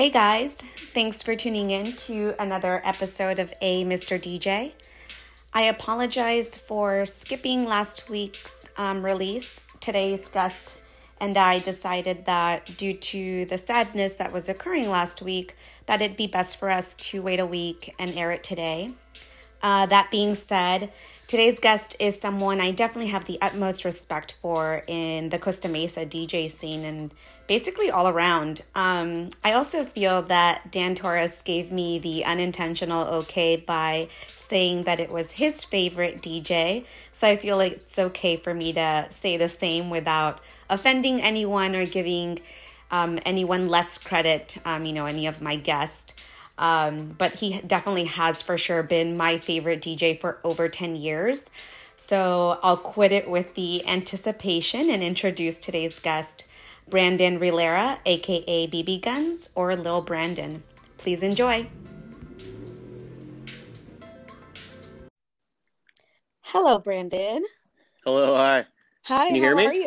Hey guys, thanks for tuning in to another episode of A Mr. DJ. I apologize for skipping last week's um, release. Today's guest and I decided that due to the sadness that was occurring last week, that it'd be best for us to wait a week and air it today. Uh, that being said, today's guest is someone I definitely have the utmost respect for in the Costa Mesa DJ scene and basically all around. Um, I also feel that Dan Torres gave me the unintentional okay by saying that it was his favorite DJ. So I feel like it's okay for me to say the same without offending anyone or giving um, anyone less credit, um, you know, any of my guests. Um, but he definitely has for sure been my favorite DJ for over 10 years. So I'll quit it with the anticipation and introduce today's guest, Brandon Rilera, aka BB Guns or Lil Brandon. Please enjoy. Hello, Brandon. Hello, hi. Hi, Can you how hear me? are you?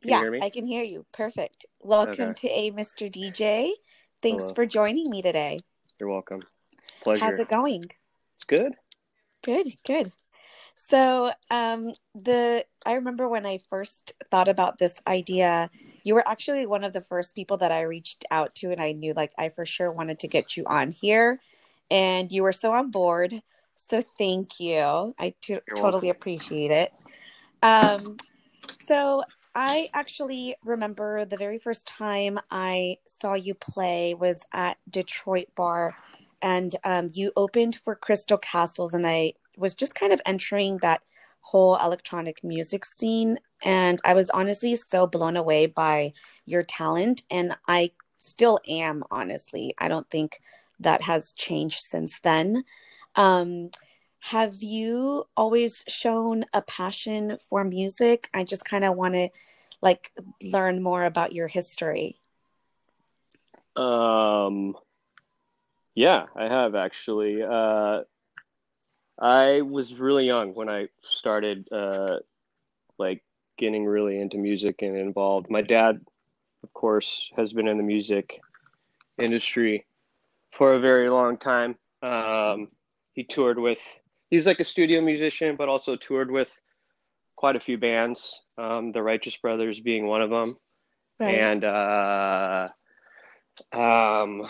Can you yeah, hear me? I can hear you. Perfect. Welcome Okay. to A Mr. DJ. Thanks Hello. for joining me today. You're welcome. Pleasure. How's it going? It's good. Good, good. So, um, the I remember when I first thought about this idea, you were actually one of the first people that I reached out to, and I knew like I for sure wanted to get you on here, and you were so on board. So, thank you. I to- totally appreciate it. Um, so I actually remember the very first time I saw you play was at Detroit Bar, and um, you opened for Crystal Castles, and I was just kind of entering that whole electronic music scene, and I was honestly so blown away by your talent, and I still am. Honestly, I don't think that has changed since then. Um, have you always shown a passion for music? I just kind of want to like learn more about your history. Um, yeah, I have actually. Uh, I was really young when I started, uh, like getting really into music and involved. My dad, of course, has been in the music industry for a very long time. Um, he toured with, he's like a studio musician, but also toured with quite a few bands, um, the Righteous Brothers being one of them. and uh, um,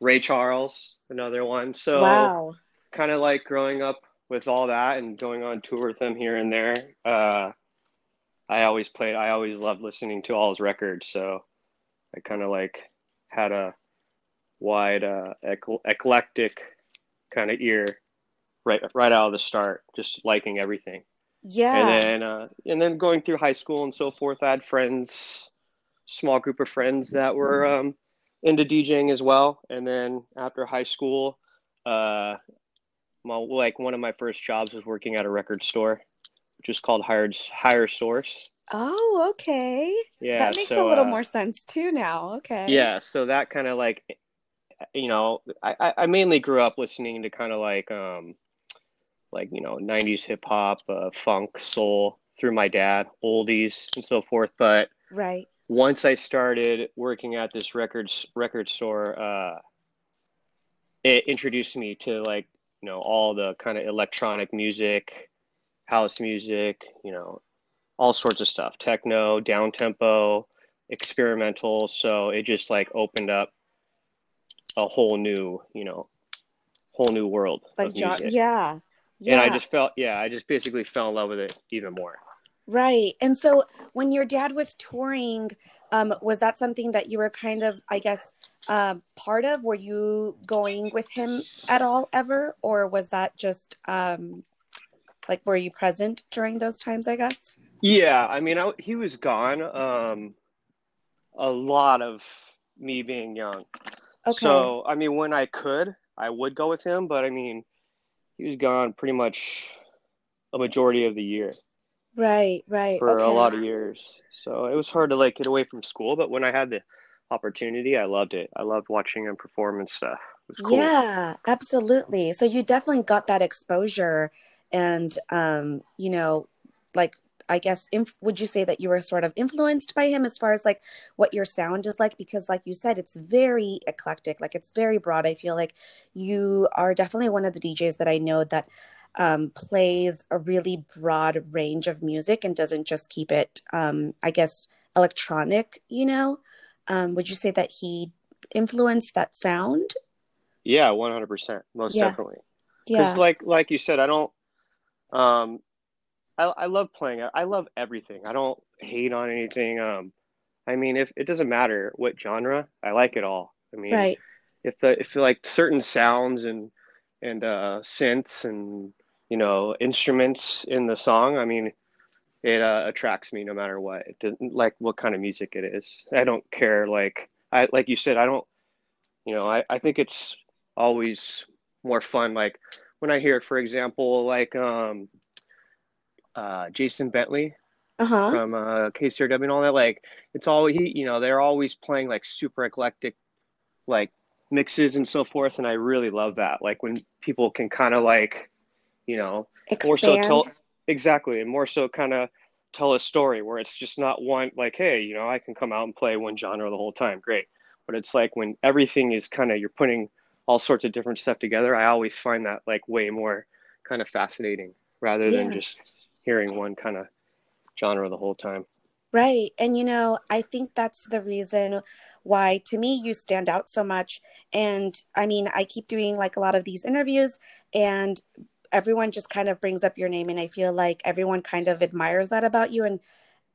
Ray Charles, another one. So wow. kind of like growing up with all that and going on tour with them here and there. Uh, I always played. I always loved listening to all his records. So I kind of like had a wide, uh, ec- eclectic kind of ear right right out of the start, just liking everything. Yeah. And then uh, and then going through high school and so forth, I had friends, small group of friends that were um, into DJing as well. And then after high school, uh, my, like one of my first jobs was working at a record store, which is called Hired Higher Source. oh, okay. Yeah, that makes so, a little uh, more sense too now. Okay. Yeah, so that kind of like, you know, I, I- I mainly grew up listening to kind of like, um, like, you know, 90s hip hop, uh, funk, soul through my dad, oldies and so forth. But Right. once I started working at this records record store, uh, it introduced me to like, you know, all the kind of electronic music, house music, you know, all sorts of stuff, techno, down tempo, experimental. So it just like opened up a whole new, you know, whole new world Like music. Yeah. Yeah. And I just felt, yeah, I just basically fell in love with it even more. Right. And so when your dad was touring, um, was that something that you were kind of, I guess, um, part of? Were you going with him at all ever? Or was that just um, like, were you present during those times, I guess? Yeah, I mean, I, he was gone. Um, a lot of me being young. Okay. So, I mean, when I could, I would go with him, but I mean, he was gone pretty much a majority of the year right, right. for okay. a lot of years. So it was hard to like get away from school, but when I had the opportunity, I loved it. I loved watching him perform and stuff. It was cool. Yeah, absolutely. So you definitely got that exposure and um, you know, like I guess, inf- would you say that you were sort of influenced by him as far as like what your sound is like? Because, like you said, it's very eclectic, like it's very broad. I feel like you are definitely one of the DJs that I know that um, plays a really broad range of music and doesn't just keep it, um, I guess, electronic, you know? Um, would you say that he influenced that sound? Yeah, 100%. Most Yeah. definitely. Because Yeah. like like you said, I don't um I I love playing. I, I love everything. I don't hate on anything. Um I mean if it doesn't matter what genre, I like it all. I mean Right. if the if like certain sounds and and uh synths and you know instruments in the song, I mean it uh, attracts me no matter what. It doesn't like what kind of music it is. I don't care like I like you said, I don't you know, I, I think it's always more fun like when I hear for example like um uh Jason Bentley Uh huh. from uh KCRW and all that like it's all he you know they're always playing like super eclectic like mixes and so forth and I really love that like when people can kind of like you know more so tell exactly and more so kind of tell a story where it's just not one like hey you know I can come out and play one genre the whole time great but it's like when everything is kind of you're putting all sorts of different stuff together I always find that like way more kind of fascinating rather than just hearing one kind of genre the whole time Right. And you know, I think that's the reason why to me you stand out so much. And I mean, I keep doing like a lot of these interviews and everyone just kind of brings up your name and I feel like everyone kind of admires that about you and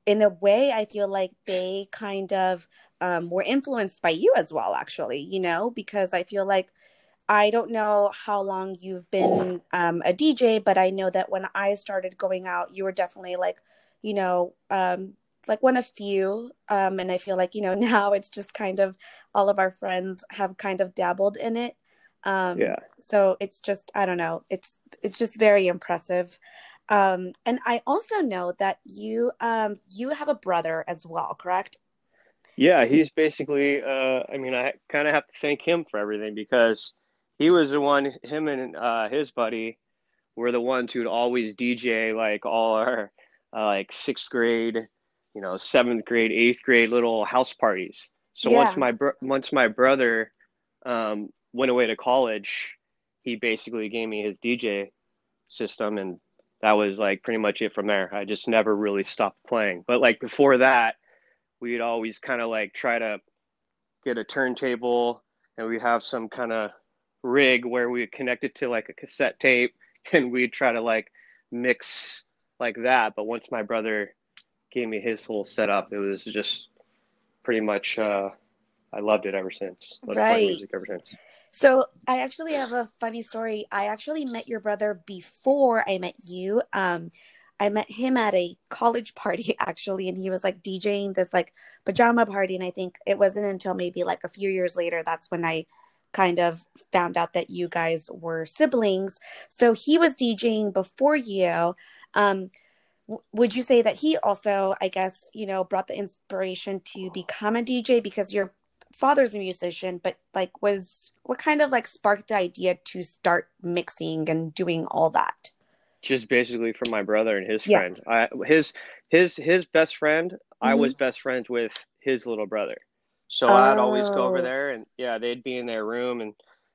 in a way I feel like they kind of um, were influenced by you as well actually, you know, because I feel like I don't know how long you've been um, a DJ, but I know that when I started going out, you were definitely like, you know, um, like one of few. Um, and I feel like, you know, now it's just kind of all of our friends have kind of dabbled in it. Um, yeah so it's just, I don't know, it's it's just very impressive. Um, and I also know that you um, you have a brother as well, correct? Yeah, he's basically, uh, I mean, I kind of have to thank him for everything because he was the one, him and uh, his buddy were the ones who'd always DJ like all our uh, like sixth grade, you know, seventh grade, eighth grade little house parties. So once my bro once my brother um, went away to college, he basically gave me his DJ system, and that was like pretty much it from there. I just never really stopped playing. But like before that, we'd always kind of like try to get a turntable, and we'd have some kind of rig where we connect it to like a cassette tape, and we'd try to like mix like that. But once my brother gave me his whole setup, it was just pretty much. Uh, I loved it ever since. Loved Right. music ever since. So I actually have a funny story. I actually met your brother before I met you. Um, I met him at a college party actually, and he was like DJing this like pajama party. And I think it wasn't until maybe like a few years later that's when I kind of found out that you guys were siblings. So he was DJing before you. Um, would you say that he also, I guess, you know, brought the inspiration to become a DJ because your father's a musician, but like was what kind of like sparked the idea to start mixing and doing all that? Just basically from my brother and his Yeah. friend. I his his his best friend. I Mhm. was best friends with his little brother. So I'd always go over Oh. there, and yeah, they'd be in their room, and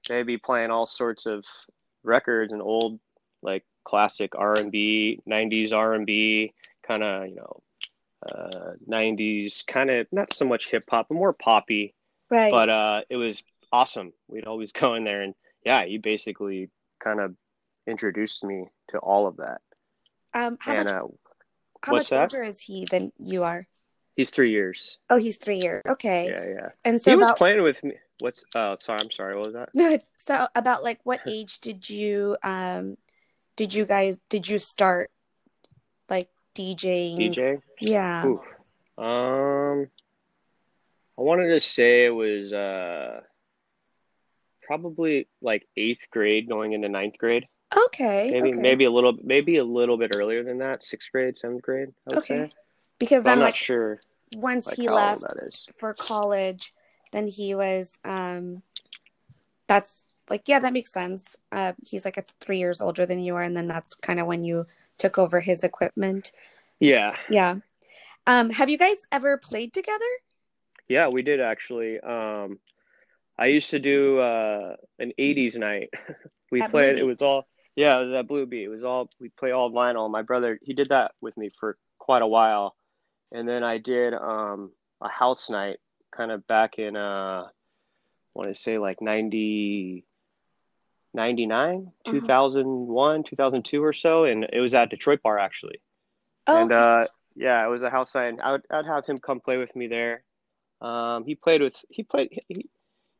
they'd be playing all sorts of records and old like classic R and B, '90s R and B, kind of you know, uh, '90s kind of not so much hip hop, but more poppy. Right. But uh, it was awesome. We'd always go in there, and yeah, he basically kind of introduced me to all of that. um, how and much uh, how much that? older is he than you are? he's three years. Oh, he's three years. Okay. Yeah, yeah. And so He was playing with me. What's? Oh, sorry. I'm sorry. What was that? no, it's, so about like what age did you um did you guys did you start like DJing? DJ. Yeah. Oof. Um, I wanted to say it was uh probably like eighth grade going into ninth grade. Okay. Maybe okay. maybe a little maybe a little bit earlier than that. Sixth grade, seventh grade. I would Okay. say. Because I'm then not like sure once like he left old that is. for college, then he was um that's like yeah, that makes sense. Uh he's like a 3 years older than you are and then that's kind of when you took over his equipment. Yeah. Yeah. Um, have you guys ever played together? Yeah, we did actually. Um, I used to do uh, an '80s night. we At played. It was all yeah, it was at Blue Beat. It was all we play all vinyl. My brother he did that with me for quite a while, and then I did um, a house night kind of back in uh, I want to say like 90, 99, Uh-huh. 2001, 2002 or so, and it was at Detroit Bar actually. Oh, and okay. uh, yeah, it was a house night. I would I'd have him come play with me there. Um, he played with he played he,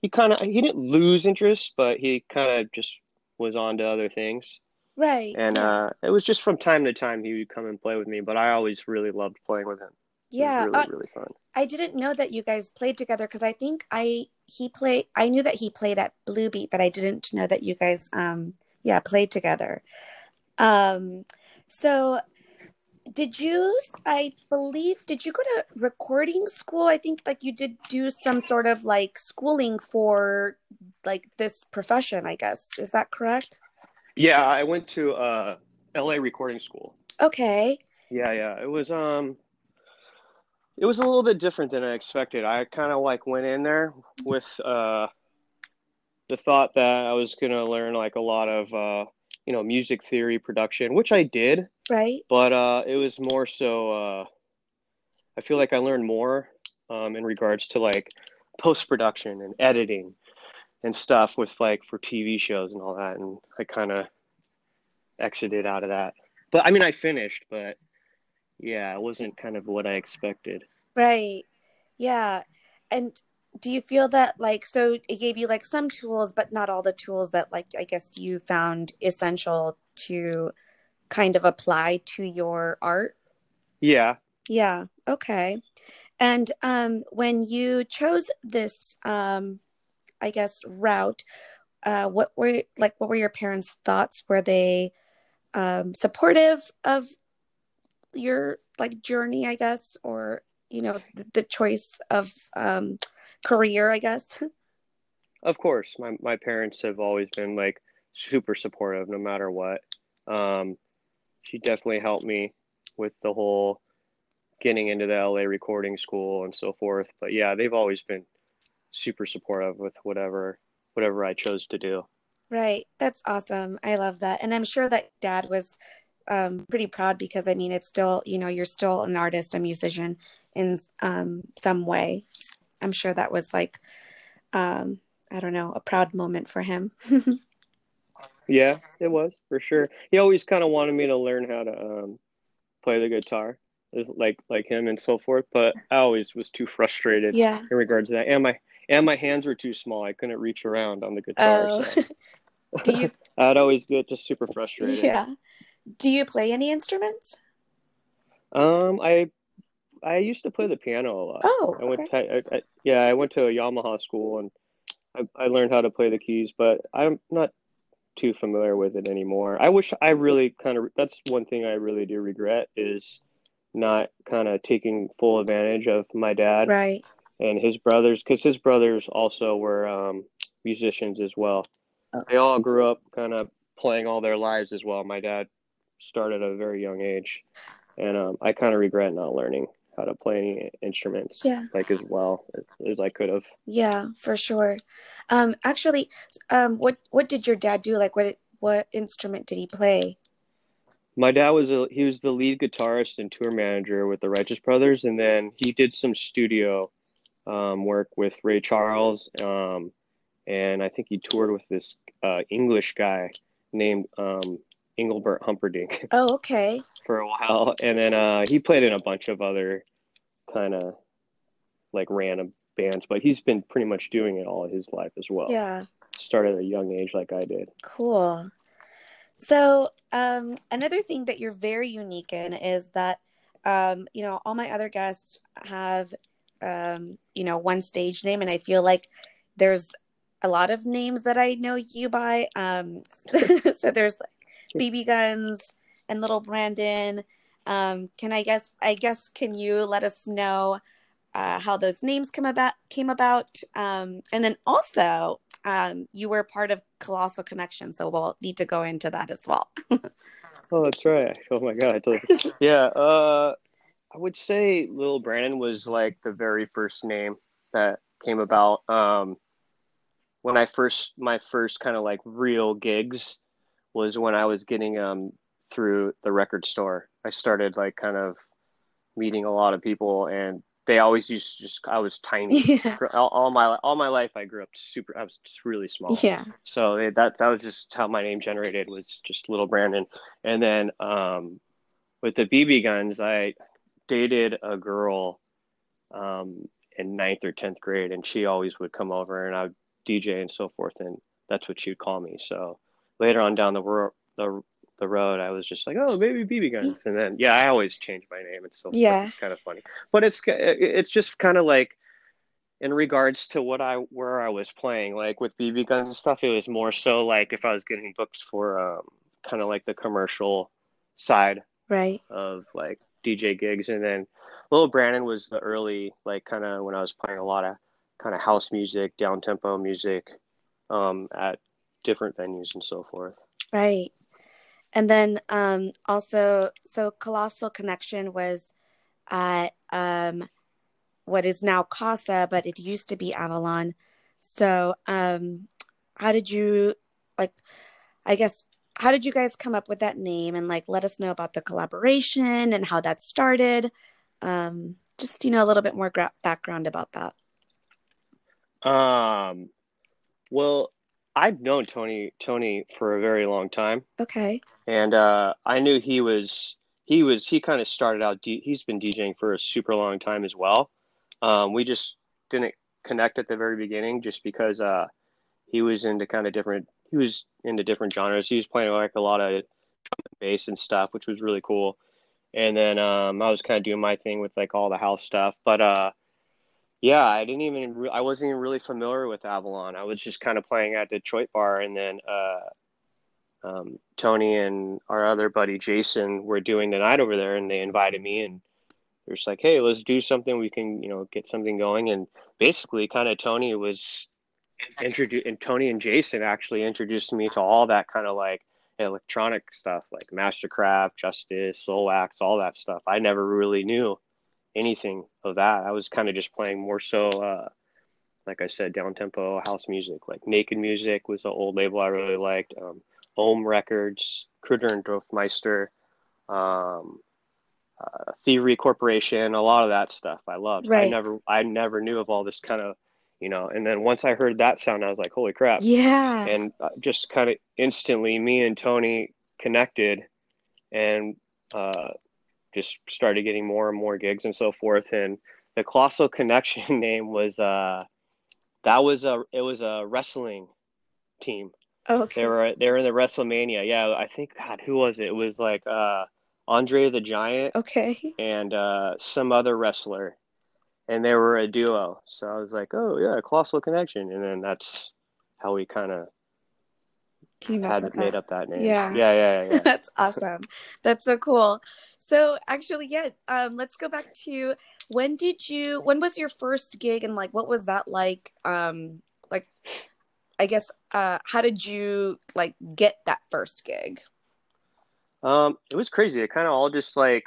he kind of he didn't lose interest, but he kind of just was on to other things. right. And uh, it was just from time to time he would come and play with me, but I always really loved playing with him. It yeah. was really Uh, really fun. I didn't know that you guys played together because I think I he played I knew that he played at Blue Beat, but I didn't know that you guys um yeah played together. Um so did you I believe did you go to recording school? I think like you did do some sort of like schooling for like this profession, I guess. Is that correct? Yeah, I went to uh, L.A. recording school. Okay. Yeah, yeah. It was um it was a little bit different than I expected. I kind of like went in there with uh the thought that I was going to learn like a lot of uh you know, music theory production, which I did, Right. but uh it was more so uh I feel like I learned more um in regards to like post-production and editing and stuff with like for TV shows and all that and I kind of exited out of that. But I mean I finished, but yeah, it wasn't kind of what I expected. Right. Yeah. And do you feel that like so it gave you like some tools, but not all the tools that like I guess you found essential to kind of apply to your art? Yeah. Yeah. Okay. And um when you chose this um I guess route, uh what were like what were your parents' thoughts? Were they um supportive of your like journey, I guess, or you know, the, the choice of um career, I guess? Of course, my my parents have always been like super supportive no matter what. Um, she definitely helped me with the whole getting into the LA recording school and so forth. But yeah, they've always been super supportive with whatever whatever I chose to do. Right. That's awesome. I love that. And I'm sure that dad was um, pretty proud because I mean, it's still, you know, you're still an artist, a musician in um, some way. I'm sure that was like, um, I don't know, a proud moment for him. Yeah, it was for sure. He always kind of wanted me to learn how to um, play the guitar, like like him and so forth. But I always was too frustrated Yeah. in regards to that, and my and my hands were too small. I couldn't reach around on the guitar, Oh, so do you, I'd always get just super frustrated. yeah. Do you play any instruments? Um, I I used to play the piano a lot. Oh, I went okay. to, I, I, yeah, I went to a Yamaha school and I, I learned how to play the keys, but I'm not too familiar with it anymore. I wish I really kind of that's one thing I really do regret is not kind of taking full advantage of my dad Right. and his brothers because his brothers also were um, musicians as well. Oh, They all grew up kind of playing all their lives as well. My dad started at a very young age, and um, I kind of regret not learning how to play any instruments yeah. like as well as, as I could have. Yeah, for sure. Um, actually, um, what what did your dad do? Like, what what instrument did he play? My dad was a he was the lead guitarist and tour manager with the Righteous Brothers, and then he did some studio um, work with Ray Charles, um, and I think he toured with this uh, English guy named um, Engelbert Humperdinck Oh, okay. for a while, and then uh, he played in a bunch of other kind of like random bands, but he's been pretty much doing it all his life as well. Yeah, Started at a young age, like I did. cool. So, um, another thing that you're very unique in is that, um, you know, all my other guests have, um, you know, one stage name, and I feel like there's a lot of names that I know you by. Um, so there's like BB Guns and Little Brandon. Um, can I guess? I guess can you let us know uh, how those names come about? Came about, um, and then also um, you were part of Colossal Connection, so we'll need to go into that as well. Oh, that's right. Oh my god, I totally. yeah. Uh, I would say Lil Brandon was like the very first name that came about. Um, when I first my first kind of like real gigs was when I was getting um through the record store. I started like kind of meeting a lot of people and they always used to just I was tiny Yeah. all, all my all my life I grew up super I was just really small Yeah. so it, that that was just how my name generated was just little Brandon and then um with the BB guns I dated a girl um in ninth or 10th grade and she always would come over and I would DJ and so forth and that's what she would call me so later on down the the the road, I was just like, "Oh, maybe BB guns," and then yeah, I always change my name and so. Yeah. It's kind of funny, but it's it's just kind of like in regards to what I where I was playing, like with BB guns and stuff. It was more so like if I was getting books for um, kind of like the commercial side Right. of like DJ gigs, and then Little Brandon was the early like kind of when I was playing a lot of kind of house music, down tempo music, um, at different venues and so forth. Right. And then um also so Colossal Connection was at um what is now Casa, but it used to be Avalon. So um how did you like I guess how did you guys come up with that name and like let us know about the collaboration and how that started? Um just you know a little bit more gra- background about that. Um, well, I've known Tony Tony for a very long time, Okay. and uh, I knew he was he was he kind of started out. He's been DJing for a super long time as well. Um, we just didn't connect at the very beginning, just because uh, he was into kind of different. He was into different genres. He was playing like a lot of drum and bass and stuff, which was really cool. And then um, I was kind of doing my thing with like all the house stuff, but uh, yeah, I didn't even re- I wasn't even really familiar with Avalon. I was just kind of playing at Detroit Bar, and then uh, um, Tony and our other buddy Jason were doing the night over there, and they invited me, and they're just like, "Hey, let's do something. We can, you know, get something going." And basically, kind of Tony was introduced, and Tony and Jason actually introduced me to all that kind of like electronic stuff, like MSTRKRFT, Justice, Soulwax, all that stuff. I never really knew anything of that. I was kind of just playing more so, uh, like I said, down tempo house music. Like Naked Music was an old label I really liked. Um, OM Records, Kruder and Dorfmeister, um, uh, Thievery Corporation, a lot of that stuff I loved. Right. I never, I never knew of all this kind of, you know. And then once I heard that sound, I was like, holy crap! Yeah. and uh, just kind of instantly me and tony connected and uh, just started getting more and more gigs and so forth. And the colossal connection name was uh that was a it was a wrestling team. Okay. they were they were in the wrestlemania. Yeah i think god who was it? It was like uh andre the giant Okay. and uh some other wrestler. And they were a duo. So i was like oh yeah colossal connection. And then that's how we kind of Came up with made that. up that name. Yeah. yeah, yeah, yeah. That's awesome. That's so cool. So actually, yeah, um, let's go back to when did you when was your first gig and like what was that like? Um like I guess uh how did you like get that first gig? Um, it was crazy. It kind of all just like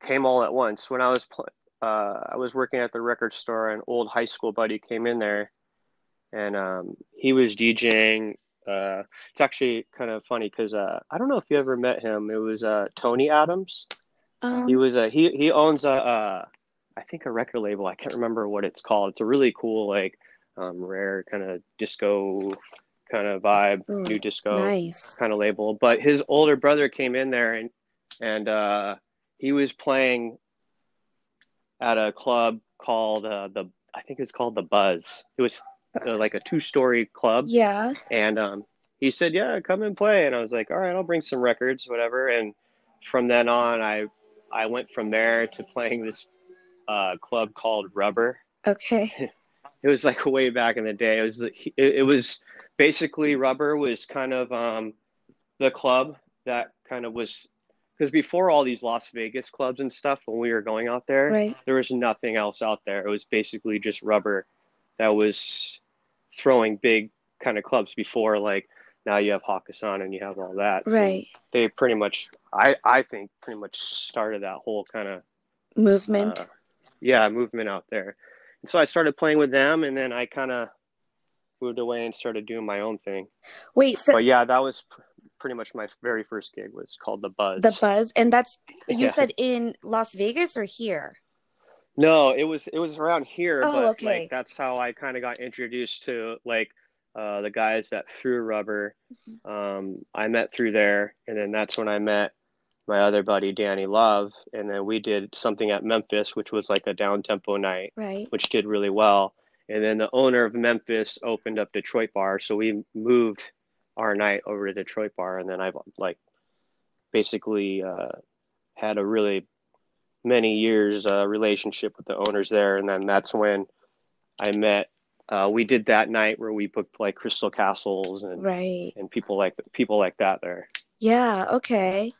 came all at once. When I was pl- uh, I was working at the record store, an old high school buddy came in there, and um, he was DJing. Uh, it's actually kind of funny because uh, I don't know if you ever met him. It was uh, Tony Adams. He Um was a he he owns a uh, think a record label. I can't remember what it's called. It's a really cool like um, rare kind of disco kind of vibe, Ooh, new disco nice. kind of label. But his older brother came in there and and uh, he was playing at a club called uh, the I think it was called the Buzz. It was uh, like a two story club, Yeah. and um, he said, "Yeah, come and play." And I was like, "All right, I'll bring some records, whatever." And from then on, I I went from there to playing this uh, club called Rubber. Okay. It was like way back in the day. It was it, it was basically Rubber was kind of um, the club that kind of was because before all these Las Vegas clubs and stuff, when we were going out there, Right. there was nothing else out there. It was basically just Rubber that was throwing big kind of clubs before like now you have Hakkasan and you have all that. Right. They pretty much, I I think, pretty much started that whole kind of movement. Uh, yeah, movement out there. And so I started playing with them, and then I kind of moved away and started doing my own thing. Wait, so but yeah, that was pr- pretty much my very first gig. Was called the Buzz. The Buzz, and that's you Yeah. said in Las Vegas or here? No, it was it was around here, Oh, but okay. like that's how I kind of got introduced to like uh, the guys that threw rubber. Mm-hmm. Um, I met through there, and then that's when I met my other buddy Danny Love, and then we did something at Memphis, which was like a down tempo night, Right. which did really well. And then the owner of Memphis opened up Detroit Bar, so we moved our night over to Detroit Bar, and then I've like basically uh, had a really many years uh, relationship with the owners there, and then that's when I met. Uh, we did that night where we booked like Crystal Castles and Right. and people like people like that there. Yeah, okay.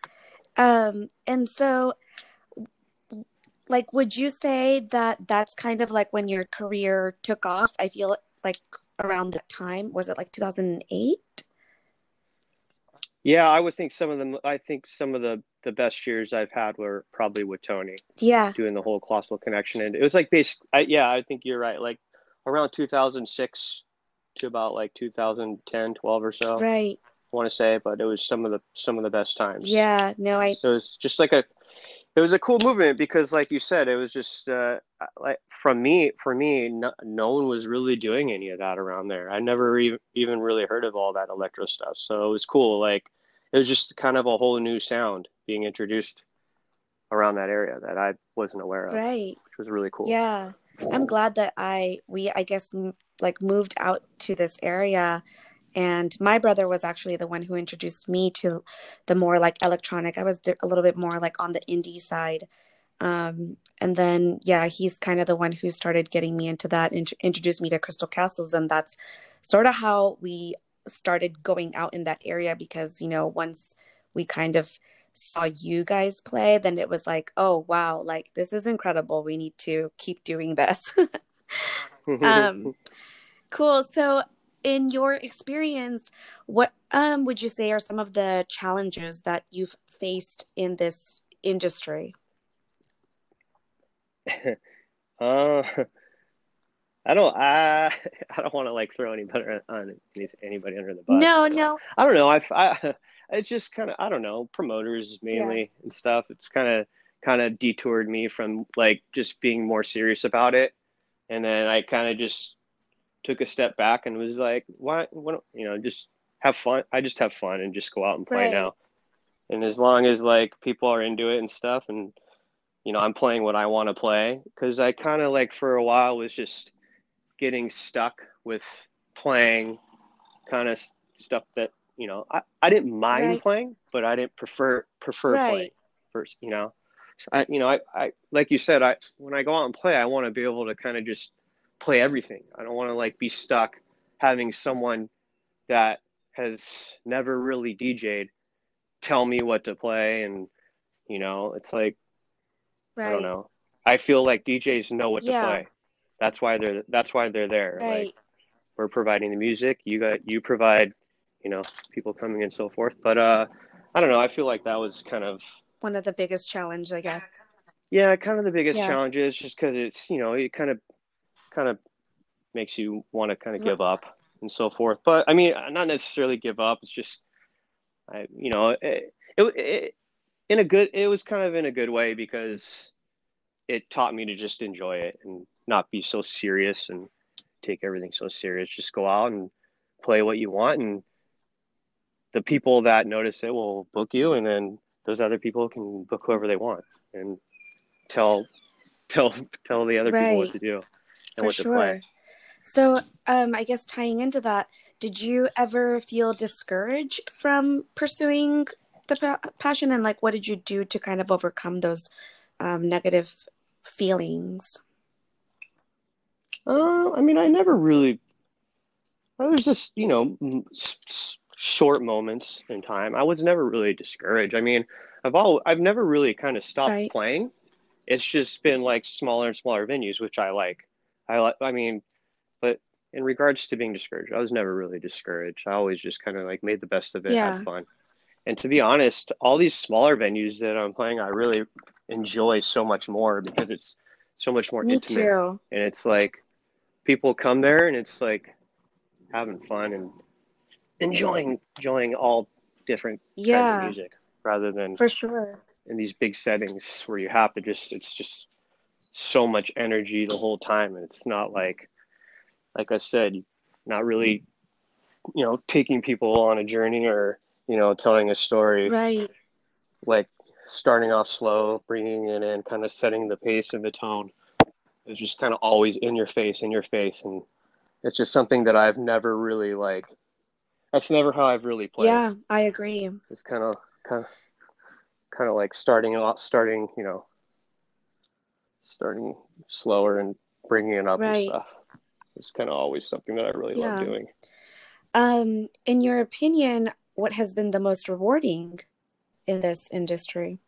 Um, and so like would you say that that's kind of like when your career took off? I feel like around that time, was it like 2008? Yeah, I would think some of them. I think some of the the best years I've had were probably with Tony Yeah. doing the whole colossal connection, and it was like basically, I, yeah, I think you're right. Like around 2006 to about like 2010, 12 or so. Right. I want to say, but it was some of the some of the best times. Yeah, no, I So it's just like a, it was a cool movement because, like you said, it was just uh, like from me, for me, no, no one was really doing any of that around there. I never even even really heard of all that electro stuff. So it was cool. Like it was just kind of a whole new sound being introduced around that area that I wasn't aware of, right. which was really cool. Yeah. I'm glad that I we I guess m- like moved out to this area and my brother was actually the one who introduced me to the more like electronic. I was di- a little bit more like on the indie side. Um and then yeah, he's kind of the one who started getting me into that int- introduced me to Crystal Castles and that's sort of how we started going out in that area because you know once we kind of saw you guys play then it was like oh wow like this is incredible. We need to keep doing this. Um cool. So in your experience what um would you say are some of the challenges that you've faced in this industry? Uh, I don't. I I don't want to like throw anybody on anybody under the bus. no uh, no I don't know. I, I it's just kind of I don't know promoters mainly and stuff. It's kind of kind of detoured me from like just being more serious about it, and then I kind of just took a step back and was like, why? What? You know, just have fun. I just have fun and just go out and play Right. now. And as long as like people are into it and stuff, and you know, I'm playing what I want to play because I kind of like for a while was just getting stuck with playing kind of stuff that you know I, I didn't mind Right. playing, but I didn't prefer prefer playing first. You know, So I you know I, I like you said I when I go out and play, I want to be able to kind of just play everything. I don't want to like be stuck having someone that has never really DJ'd tell me what to play and you know it's like right I don't know. I feel like DJs know what Yeah. to play. That's why they're that's why they're there. right Like we're providing the music, you got you provide, you know, people coming and so forth. But uh I don't know, I feel like that was kind of one of the biggest challenge i guess yeah, kind of the biggest Yeah. challenge is just cuz it's, you know, it kind of kind of makes you want to kind of give up and so forth. But I mean, not necessarily give up. It's just I you know, it, it, it in a good it was kind of in a good way because it taught me to just enjoy it and not be so serious and take everything so serious. Just go out and play what you want. And the people that notice it will book you and then those other people can book whoever they want and tell tell tell the other people what to do and for what to play. so um i guess tying into that did you ever feel discouraged from pursuing the pa- passion? And like what did you do to kind of overcome those um, negative feelings Uh, I mean, I never really. There was just, you know, m- s- s- short moments in time. I was never really discouraged. I mean, I've all, I've never really kind of stopped Right. playing. It's just been like smaller and smaller venues, which I like. I like. I mean, but in regards to being discouraged, I was never really discouraged. I always just kind of like made the best of it, Yeah. had fun. And to be honest, all these smaller venues that I'm playing, I really enjoy so much more because it's so much more Me intimate. too. And it's like people come there and it's like having fun and enjoying enjoying all different kinds of music rather than for sure. in these big settings where you have to just it's just so much energy the whole time and it's not like like I said, not really, you know, taking people on a journey or, you know, telling a story, Right. like starting off slow, bringing it in, kind of setting the pace and the tone. It's just kind of always in your face, in your face. And it's just something that I've never really like, that's never how I've really played. Yeah, I agree. It's kind of, kind of, kind of like starting off, starting, you know, starting slower and bringing it up and Right. stuff. It's kind of always something that I really love Yeah. doing. Um, in your opinion, what has been the most rewarding in this industry?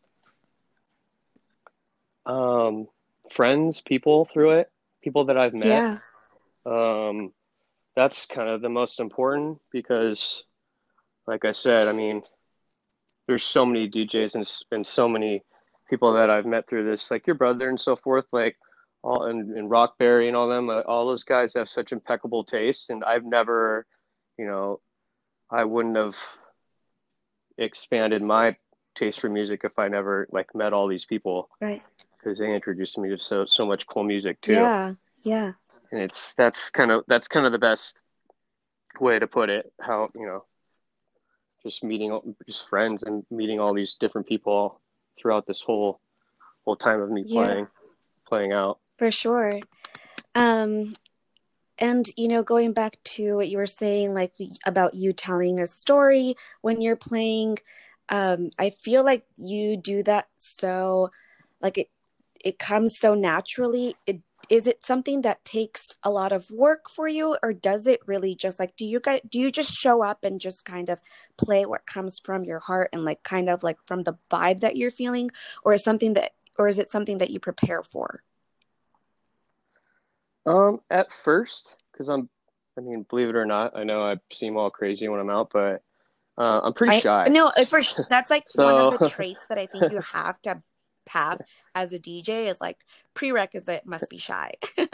Um, friends, people through it, people that I've met. Yeah, Um, that's kind of the most important because, like I said, I mean, there's so many DJs and, and so many people that I've met through this, like your brother and so forth, like all and, and Rockberry and all them, uh, all those guys have such impeccable taste, and I've never, you know, I wouldn't have expanded my taste for music if I never like met all these people right. Because they introduced me to so so much cool music too Yeah, yeah, and it's that's kind of that's kind of the best way to put it how you know just meeting just friends and meeting all these different people throughout this whole whole time of me Yeah. playing playing out for sure. Um, and you know, going back to what you were saying, like about you telling a story when you're playing, um, I feel like you do that so, like it, it comes so naturally. It, is it something that takes a lot of work for you, or does it really just like do you guys do you just show up and just kind of play what comes from your heart and like kind of like from the vibe that you're feeling, or is something that or is it something that you prepare for? um at first because i'm i mean believe it or not i know i seem all crazy when i'm out but uh, i'm pretty I shy no, uh, for sure. That's like one of the traits that I think you have to have as a DJ is like prerequisite must be shy.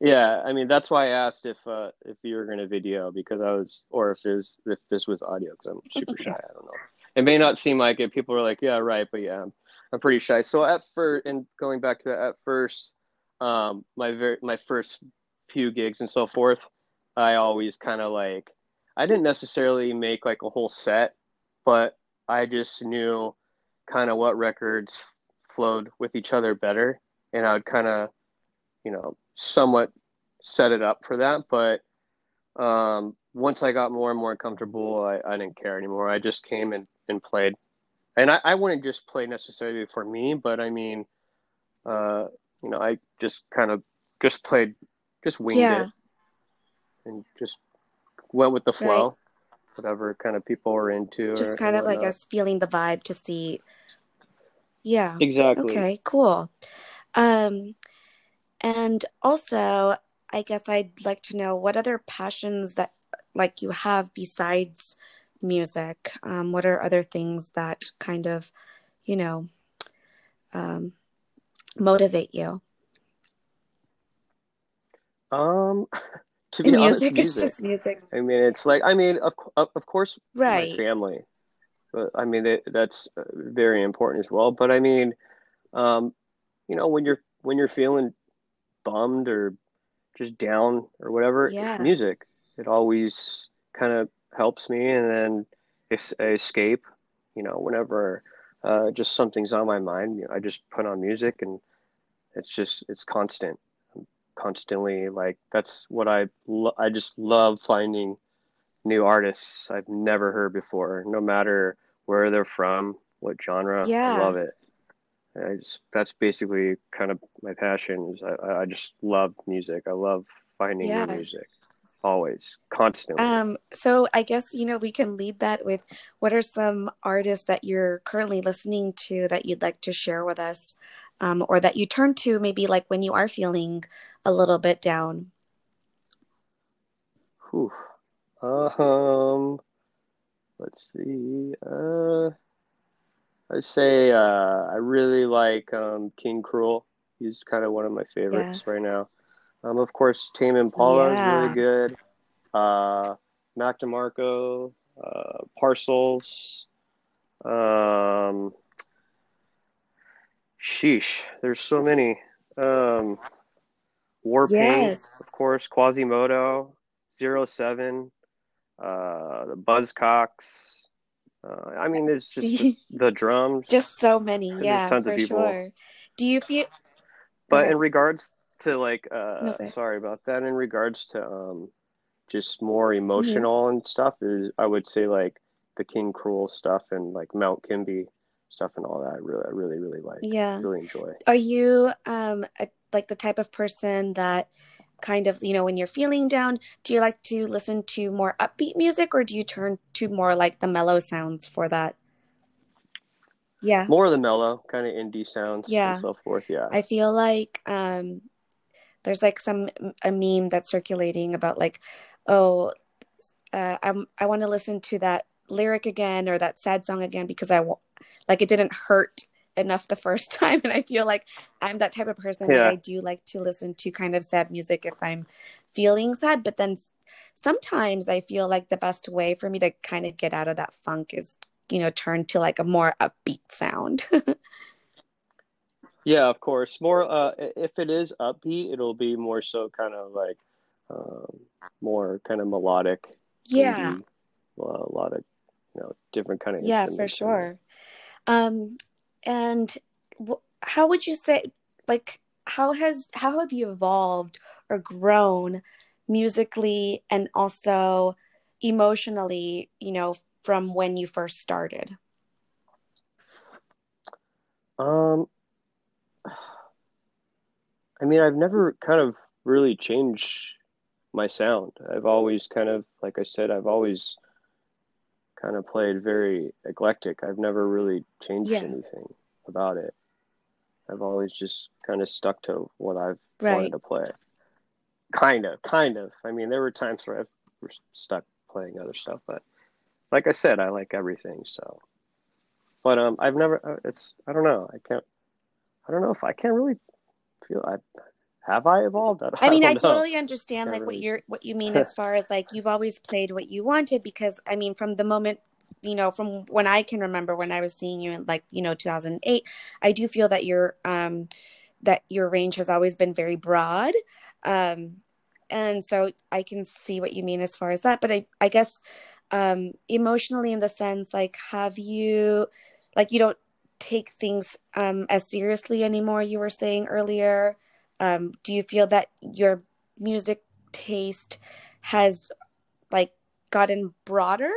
Yeah, I mean that's why I asked if uh, if you were going to video because I was, or if this if this was audio because I'm super shy. I don't know. It may not seem like it. People are like, yeah, right, but yeah, I'm, I'm pretty shy. So at first, and going back to that, at first, um, my very my first few gigs and so forth, I always kind of like I didn't necessarily make like a whole set, but I just knew kind of what records flowed with each other better, and I would kind of you know, somewhat set it up for that. But um, once I got more and more comfortable, I, I didn't care anymore. I just came and, and played. And I, I wouldn't just play necessarily for me, but I mean, uh, you know, I just kind of just played, just winged Yeah. it and just went with the flow, whatever kind of people are into. or, Just kind of like us feeling the vibe to see. Yeah. Exactly. Okay, cool. Um, and also, I guess I'd like to know what other passions that like you have besides music. Um, what are other things that kind of, you know, um, motivate you? Um, to be In honest, music, it's just music. I mean, it's like I mean, of of course, Right. my family, but I mean it, that's uh, very important as well. But I mean, um, you know, when you're when you're feeling bummed or just down or whatever, Yeah. music it always kind of helps me, and then es- escape. You know, whenever uh, just something's on my mind, you know, I just put on music, and it's just it's constant constantly like that's what I lo- I just love finding new artists I've never heard before, no matter where they're from, what genre. Yeah. I love it. I just that's basically kind of my passion. Is I, I just love music. I love finding Yeah. new music, always, constantly. Um, so I guess, you know, we can lead that with what are some artists that you're currently listening to that you'd like to share with us, um, or that you turn to maybe like when you are feeling a little bit down. Whew. Um, let's see. Uh, I say uh, I really like um, King Krule. He's kind of one of my favorites yeah. right now. Um, of course, Tame Impala yeah. is really good. Uh, Mac DeMarco, uh, Parcels. Um, sheesh, there's so many. Um, Warpaint, yes. of course, Quasimoto, Zero Seven, uh, the Buzzcocks. Uh, I mean, there's just the drums. Just so many, yeah, tons for of people. sure. Do you feel? But in regards to like, uh, sorry about that. In regards to um, just more mm-hmm. emotional mm-hmm. and stuff, is I would say like the King Krule stuff and like Mount Kimbie stuff and all that. I really, I really, really like. Yeah, really enjoy. Are you um a, like the type of person that kind of you know when you're feeling down do you like to listen to more upbeat music or do you turn to more like the mellow sounds for that yeah more of the mellow kind of indie sounds yeah and so forth yeah i feel like um there's like some a meme that's circulating about like oh uh, I'm, i want to listen to that lyric again or that sad song again because i like it didn't hurt enough the first time. And i feel like i'm that type of person yeah. i do like to listen to kind of sad music if i'm feeling sad. But then sometimes i feel like the best way for me to kind of get out of that funk is you know turn to like a more upbeat sound. Yeah of course. More uh if it is upbeat it'll be more so kind of like um more kind of melodic yeah. well, a lot of you know different kind of yeah for sure um and how would you say like how has how have you evolved or grown musically and also emotionally you know from when you first started? Um i mean i've never kind of really changed my sound. I've always kind of like i said i've always kind of played very eclectic. I've never really changed yeah. anything about it. I've always just kind of stuck to what I've right. wanted to play. Kind of, kind of. I mean, there were times where I've stuck playing other stuff, but like I said, I like everything. So, but um, I've never. Uh, it's I don't know. I can't. I don't know if I can't really feel. I have I evolved? I, I mean, I, I totally understand like what you're what you mean as far as like you've always played what you wanted because I mean, from the moment you know, from when I can remember when I was seeing you in like you know 2008, I do feel that your um that your range has always been very broad. Um, and so I can see what you mean as far as that. But I I guess um emotionally in the sense like have you like you don't take things um as seriously anymore you were saying earlier um, do you feel that your music taste has like gotten broader?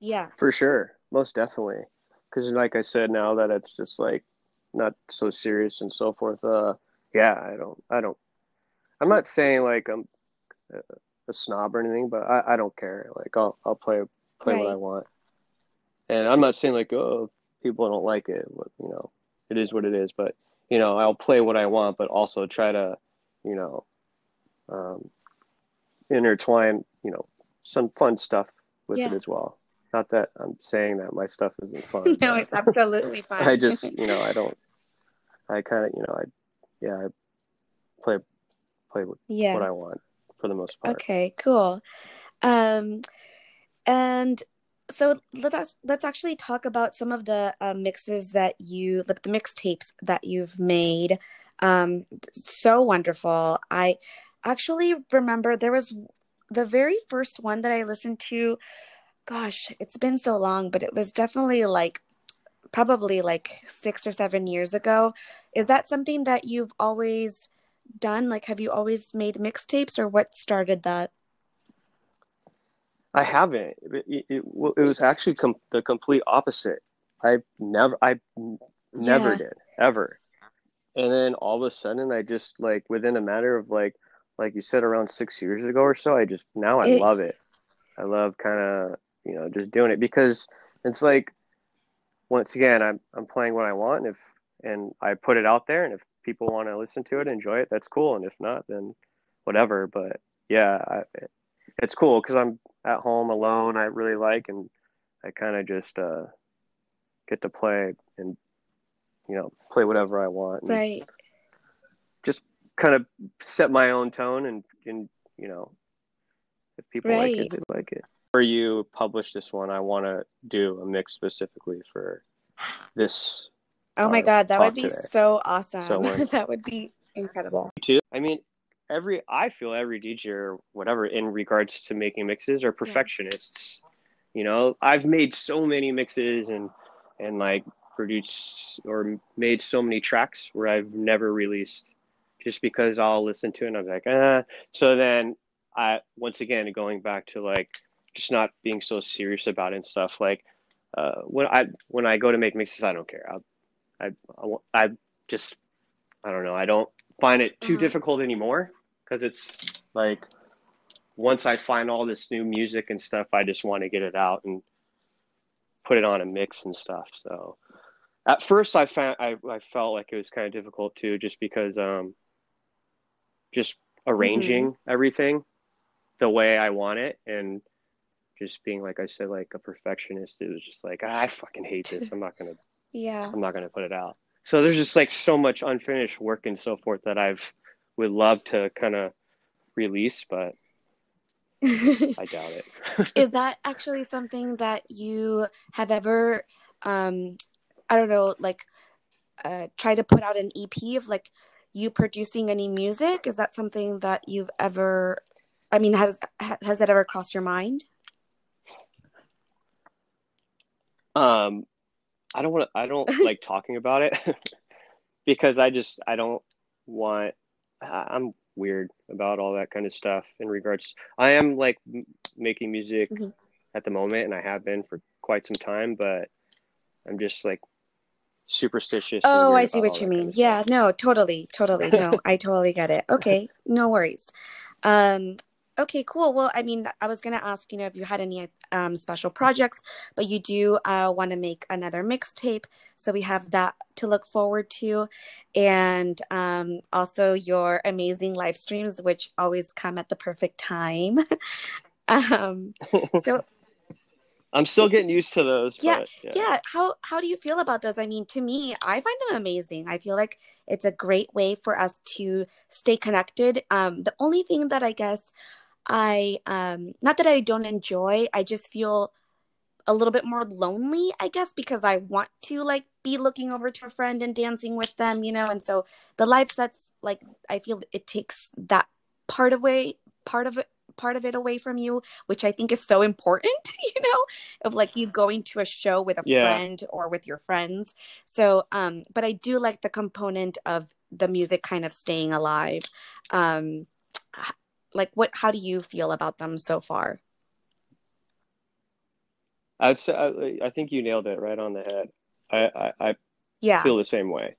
Yeah. For sure. Most definitely. Cuz like I said now that it's just like not so serious and so forth uh yeah, I don't I don't I'm not saying like I'm a snob or anything, but I, I don't care. Like I'll I'll play play right. what I want. And I'm not saying like oh people don't like it, you know, it is what it is, but you know, I'll play what I want, but also try to, you know, um, intertwine, you know, some fun stuff with yeah. it as well. Not that I'm saying that my stuff isn't fun. no, it's absolutely fun. I just, you know, I don't, I kind of, you know, I, yeah, I play, play yeah. what I want for the most part. Okay, cool. Um, and so let's let's actually talk about some of the uh, mixes that you the, the mixtapes that you've made. Um so wonderful. I actually remember there was the very first one that i listened to gosh it's been so long but it was definitely like probably like 6 or 7 years ago. Is that something that you've always done? Like have you always made mixtapes or what started that I haven't. It, it, it was actually com- the complete opposite. I never, I never yeah. did ever. And then all of a sudden, I just like within a matter of like, like you said, around six years ago or so, I just now I love it. I love kind of you know just doing it because it's like once again I'm I'm playing what I want and if and I put it out there and if people want to listen to it enjoy it that's cool and if not then whatever but yeah, I, it's cool because I'm at home alone. I really like, and I kind of just uh, get to play and you know play whatever I want. Right. Just kind of set my own tone, and and you know, if people right. like it, they like it. For you publish this one, I want to do a mix specifically for this. Oh my uh, god, that would be today. so awesome! So that would be incredible. Too. I mean, every I feel every DJ or whatever in regards to making mixes are perfectionists. Yeah. You know, I've made so many mixes and and like produced or made so many tracks where I've never released just because I'll listen to it and I'm like, ah. So then I once again going back to like just not being so serious about it and stuff. Like uh, when I when I go to make mixes, I don't care. I I I, I just I don't know. I don't find it too mm-hmm. difficult anymore because it's like once I find all this new music and stuff, I just want to get it out and put it on a mix and stuff. So at first I found I, I felt like it was kind of difficult too, just because um just arranging mm-hmm. everything the way I want it and just being like I said, like a perfectionist. It was just like ah, I fucking hate this. I'm not gonna yeah. I'm not gonna put it out. So there's just like so much unfinished work and so forth that I've would love to kind of release, but I doubt it. Is that actually something that you have ever, um, I don't know, like, uh, try to put out an EP of like you producing any music? Is that something that you've ever? I mean, has has that ever crossed your mind? Um, I don't want to. I don't like talking about it because I just I don't want I'm weird about all that kind of stuff in regards. I am like making music mm-hmm. at the moment, and I have been for quite some time, but I'm just like superstitious. Oh, I see what you mean. Yeah, no, totally, totally. No, I totally get it. Okay, no worries. Um, Okay, cool. Well, I mean, I was going to ask, you know, if you had any um, special projects, but you do uh, want to make another mixtape. So we have that to look forward to. And um, also your amazing live streams, which always come at the perfect time. um, so. I'm still getting used to those. Yeah, but, yeah, yeah. How how do you feel about those? I mean, to me, I find them amazing. I feel like it's a great way for us to stay connected. Um, the only thing that I guess I um not that I don't enjoy, I just feel a little bit more lonely, I guess, because I want to like be looking over to a friend and dancing with them, you know. And so the live sets, like I feel it takes that part away, part of it, part of it away from you, which I think is so important, you know, of like you going to a show with a yeah. friend or with your friends. So, um, but I do like the component of the music kind of staying alive. Um, like what how do you feel about them so far I'd say, I, I think you nailed it right on the head. I, I, I yeah. feel the same way.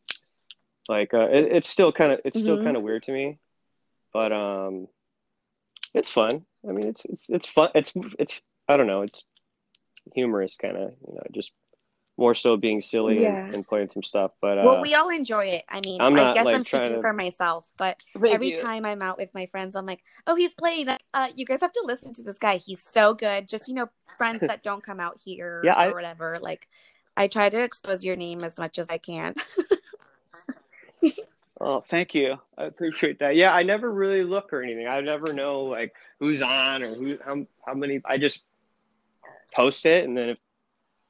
Like uh, it, it's still kind of it's mm-hmm. still kind of weird to me, but um, it's fun. I mean, it's it's it's fun. It's it's I don't know. It's humorous kind of you know just more so being silly yeah. and, and, playing some stuff. But uh, well, we all enjoy it. I mean, I'm not, I guess like, I'm speaking to... for myself, but Thank every you. time I'm out with my friends, I'm like, oh, he's playing. Uh, you guys have to listen to this guy. He's so good. Just you know, friends that don't come out here yeah, or I... whatever. Like, I try to expose your name as much as I can. Oh, thank you. I appreciate that. Yeah, I never really look or anything. I never know like who's on or who how how many. I just post it, and then if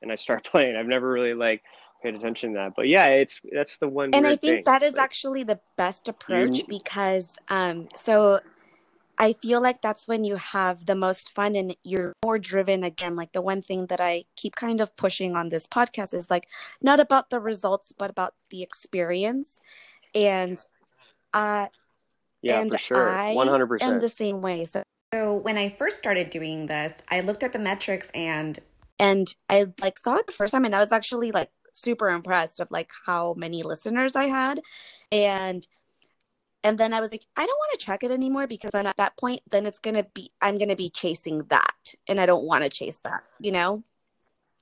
and I start playing. I've never really like paid attention to that. But yeah, it's that's the one. And I think thing. that is like, actually the best approach you... because um so I feel like that's when you have the most fun and you're more driven again. Like the one thing that I keep kind of pushing on this podcast is like not about the results, but about the experience. And uh yeah, and for sure. I 100%. am the same way. So so when I first started doing this, I looked at the metrics and and I like saw it the first time and I was actually like super impressed of like how many listeners I had and and then I was like I don't want to check it anymore because then at that point then it's going to be I'm going to be chasing that and I don't want to chase that, you know?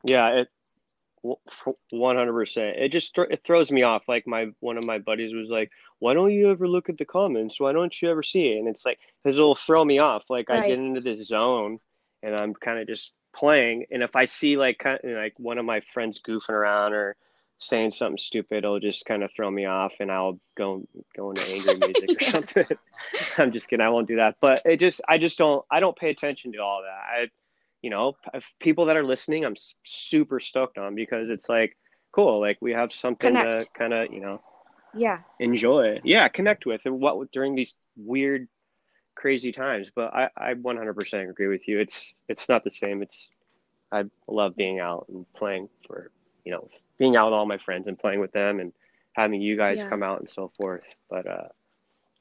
Yeah, it one hundred percent. It just it throws me off. Like my one of my buddies was like, "Why don't you ever look at the comments? Why don't you ever see it?" And it's like because it'll throw me off. Like right. I get into this zone, and I'm kind of just playing. And if I see like kind of, like one of my friends goofing around or saying something stupid, it'll just kind of throw me off, and I'll go go into angry music or something. I'm just kidding. I won't do that. But it just I just don't I don't pay attention to all that. I you know, people that are listening, I'm super stoked on because it's like cool. Like we have something connect. to kind of, you know, yeah, enjoy. Yeah, connect with and what during these weird, crazy times. But I, I 100% agree with you. It's it's not the same. It's I love being out and playing for you know being out with all my friends and playing with them and having you guys yeah. come out and so forth. But uh,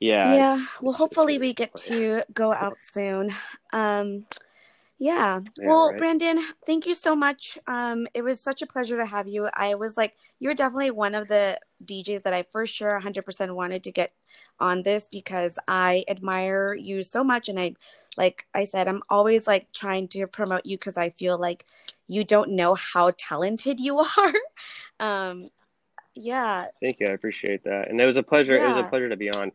yeah, yeah. It's, well, it's, hopefully it's we get to go out soon. Um, yeah. yeah well, right. Brandon, thank you so much. Um, it was such a pleasure to have you. I was like, you're definitely one of the DJs that I for sure 100% wanted to get on this because I admire you so much. And I, like I said, I'm always like trying to promote you because I feel like you don't know how talented you are. um, yeah. Thank you. I appreciate that. And it was a pleasure. Yeah. It was a pleasure to be on.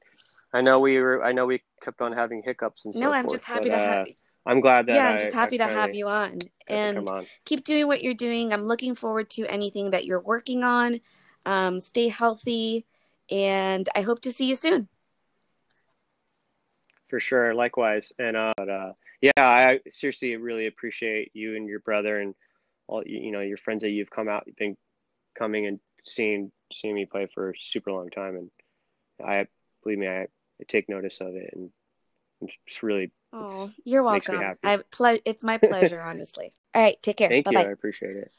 I know we were, I know we kept on having hiccups and so No, I'm forth, just happy but, to have uh, I'm glad that. Yeah, I'm just happy I to have you on and on. keep doing what you're doing. I'm looking forward to anything that you're working on. Um, stay healthy, and I hope to see you soon. For sure, likewise. And uh, but, uh, yeah, I seriously really appreciate you and your brother and all you know your friends that you've come out, been coming and seeing seeing me play for a super long time, and I believe me, I, I take notice of it, and it's really Oh, you're welcome. I ple- it's my pleasure, honestly. All right, take care. Thank Bye-bye. you. I appreciate it.